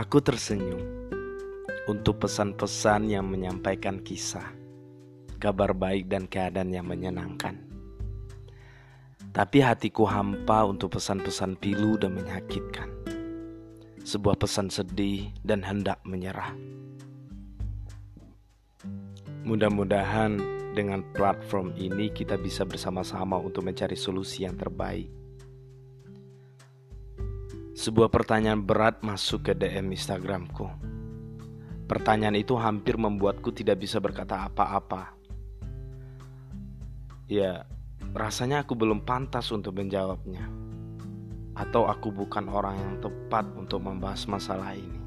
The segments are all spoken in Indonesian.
Aku tersenyum untuk pesan-pesan yang menyampaikan kisah, kabar baik dan keadaan yang menyenangkan. Tapi hatiku hampa untuk pesan-pesan pilu dan menyakitkan. Sebuah pesan sedih dan hendak menyerah. Mudah-mudahan dengan platform ini kita bisa bersama-sama untuk mencari solusi yang terbaik sebuah pertanyaan berat masuk ke DM Instagramku. Pertanyaan itu hampir membuatku tidak bisa berkata apa-apa. Ya, rasanya aku belum pantas untuk menjawabnya. Atau aku bukan orang yang tepat untuk membahas masalah ini.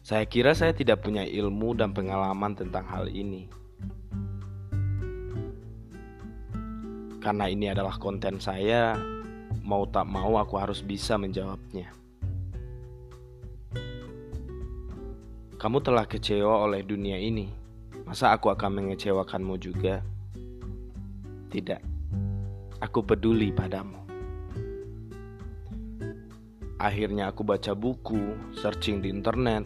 Saya kira saya tidak punya ilmu dan pengalaman tentang hal ini. Karena ini adalah konten saya, mau tak mau aku harus bisa menjawabnya. Kamu telah kecewa oleh dunia ini. Masa aku akan mengecewakanmu juga? Tidak. Aku peduli padamu. Akhirnya aku baca buku, searching di internet,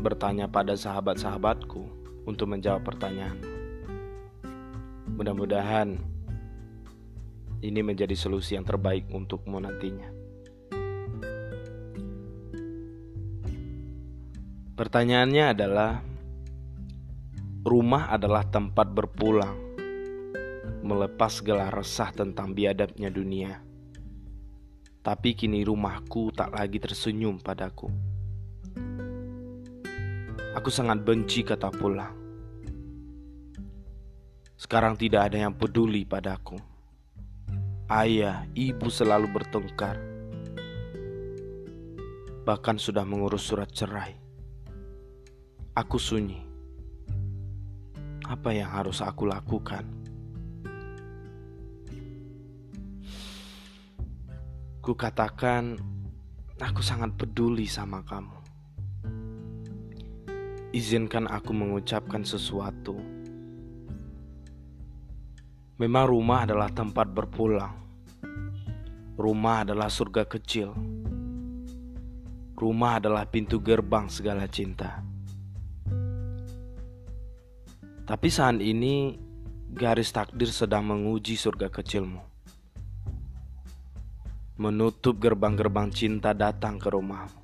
bertanya pada sahabat-sahabatku untuk menjawab pertanyaan. Mudah-mudahan ini menjadi solusi yang terbaik untukmu nantinya. Pertanyaannya adalah, rumah adalah tempat berpulang, melepas segala resah tentang biadabnya dunia. Tapi kini rumahku tak lagi tersenyum padaku. Aku sangat benci kata pulang. Sekarang tidak ada yang peduli padaku ayah, ibu selalu bertengkar. Bahkan sudah mengurus surat cerai. Aku sunyi. Apa yang harus aku lakukan? Ku katakan, aku sangat peduli sama kamu. Izinkan aku mengucapkan sesuatu Memang rumah adalah tempat berpulang. Rumah adalah surga kecil. Rumah adalah pintu gerbang segala cinta. Tapi saat ini garis takdir sedang menguji surga kecilmu. Menutup gerbang-gerbang cinta datang ke rumahmu.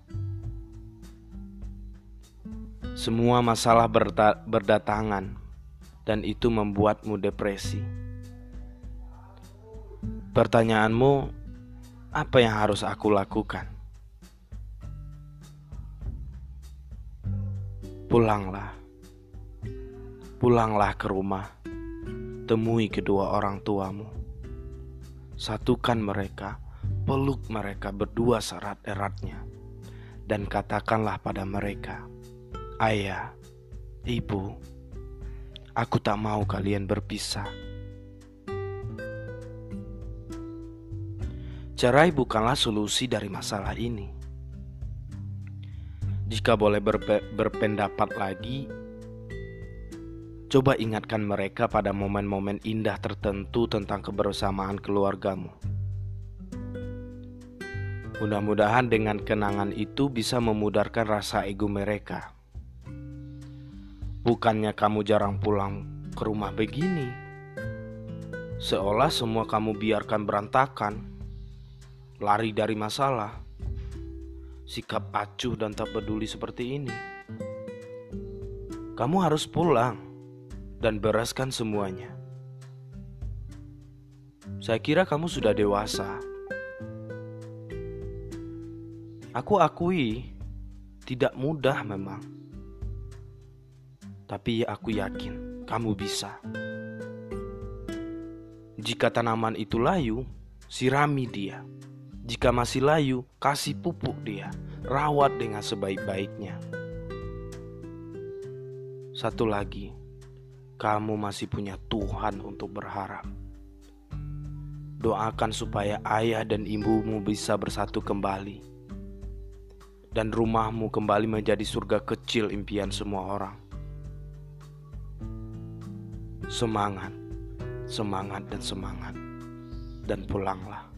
Semua masalah berdatangan dan itu membuatmu depresi. Pertanyaanmu, apa yang harus aku lakukan? Pulanglah, pulanglah ke rumah, temui kedua orang tuamu, satukan mereka, peluk mereka berdua serat-eratnya, dan katakanlah pada mereka, "Ayah, ibu, aku tak mau kalian berpisah." Cerai bukanlah solusi dari masalah ini. Jika boleh berpe berpendapat lagi, coba ingatkan mereka pada momen-momen indah tertentu tentang kebersamaan keluargamu. Mudah-mudahan dengan kenangan itu bisa memudarkan rasa ego mereka. Bukannya kamu jarang pulang ke rumah begini, seolah semua kamu biarkan berantakan lari dari masalah, sikap acuh dan tak peduli seperti ini. Kamu harus pulang dan bereskan semuanya. Saya kira kamu sudah dewasa. Aku akui tidak mudah memang. Tapi aku yakin kamu bisa. Jika tanaman itu layu, sirami dia. Jika masih layu, kasih pupuk dia, rawat dengan sebaik-baiknya. Satu lagi, kamu masih punya Tuhan untuk berharap. Doakan supaya ayah dan ibumu bisa bersatu kembali, dan rumahmu kembali menjadi surga kecil impian semua orang. Semangat, semangat, dan semangat, dan pulanglah.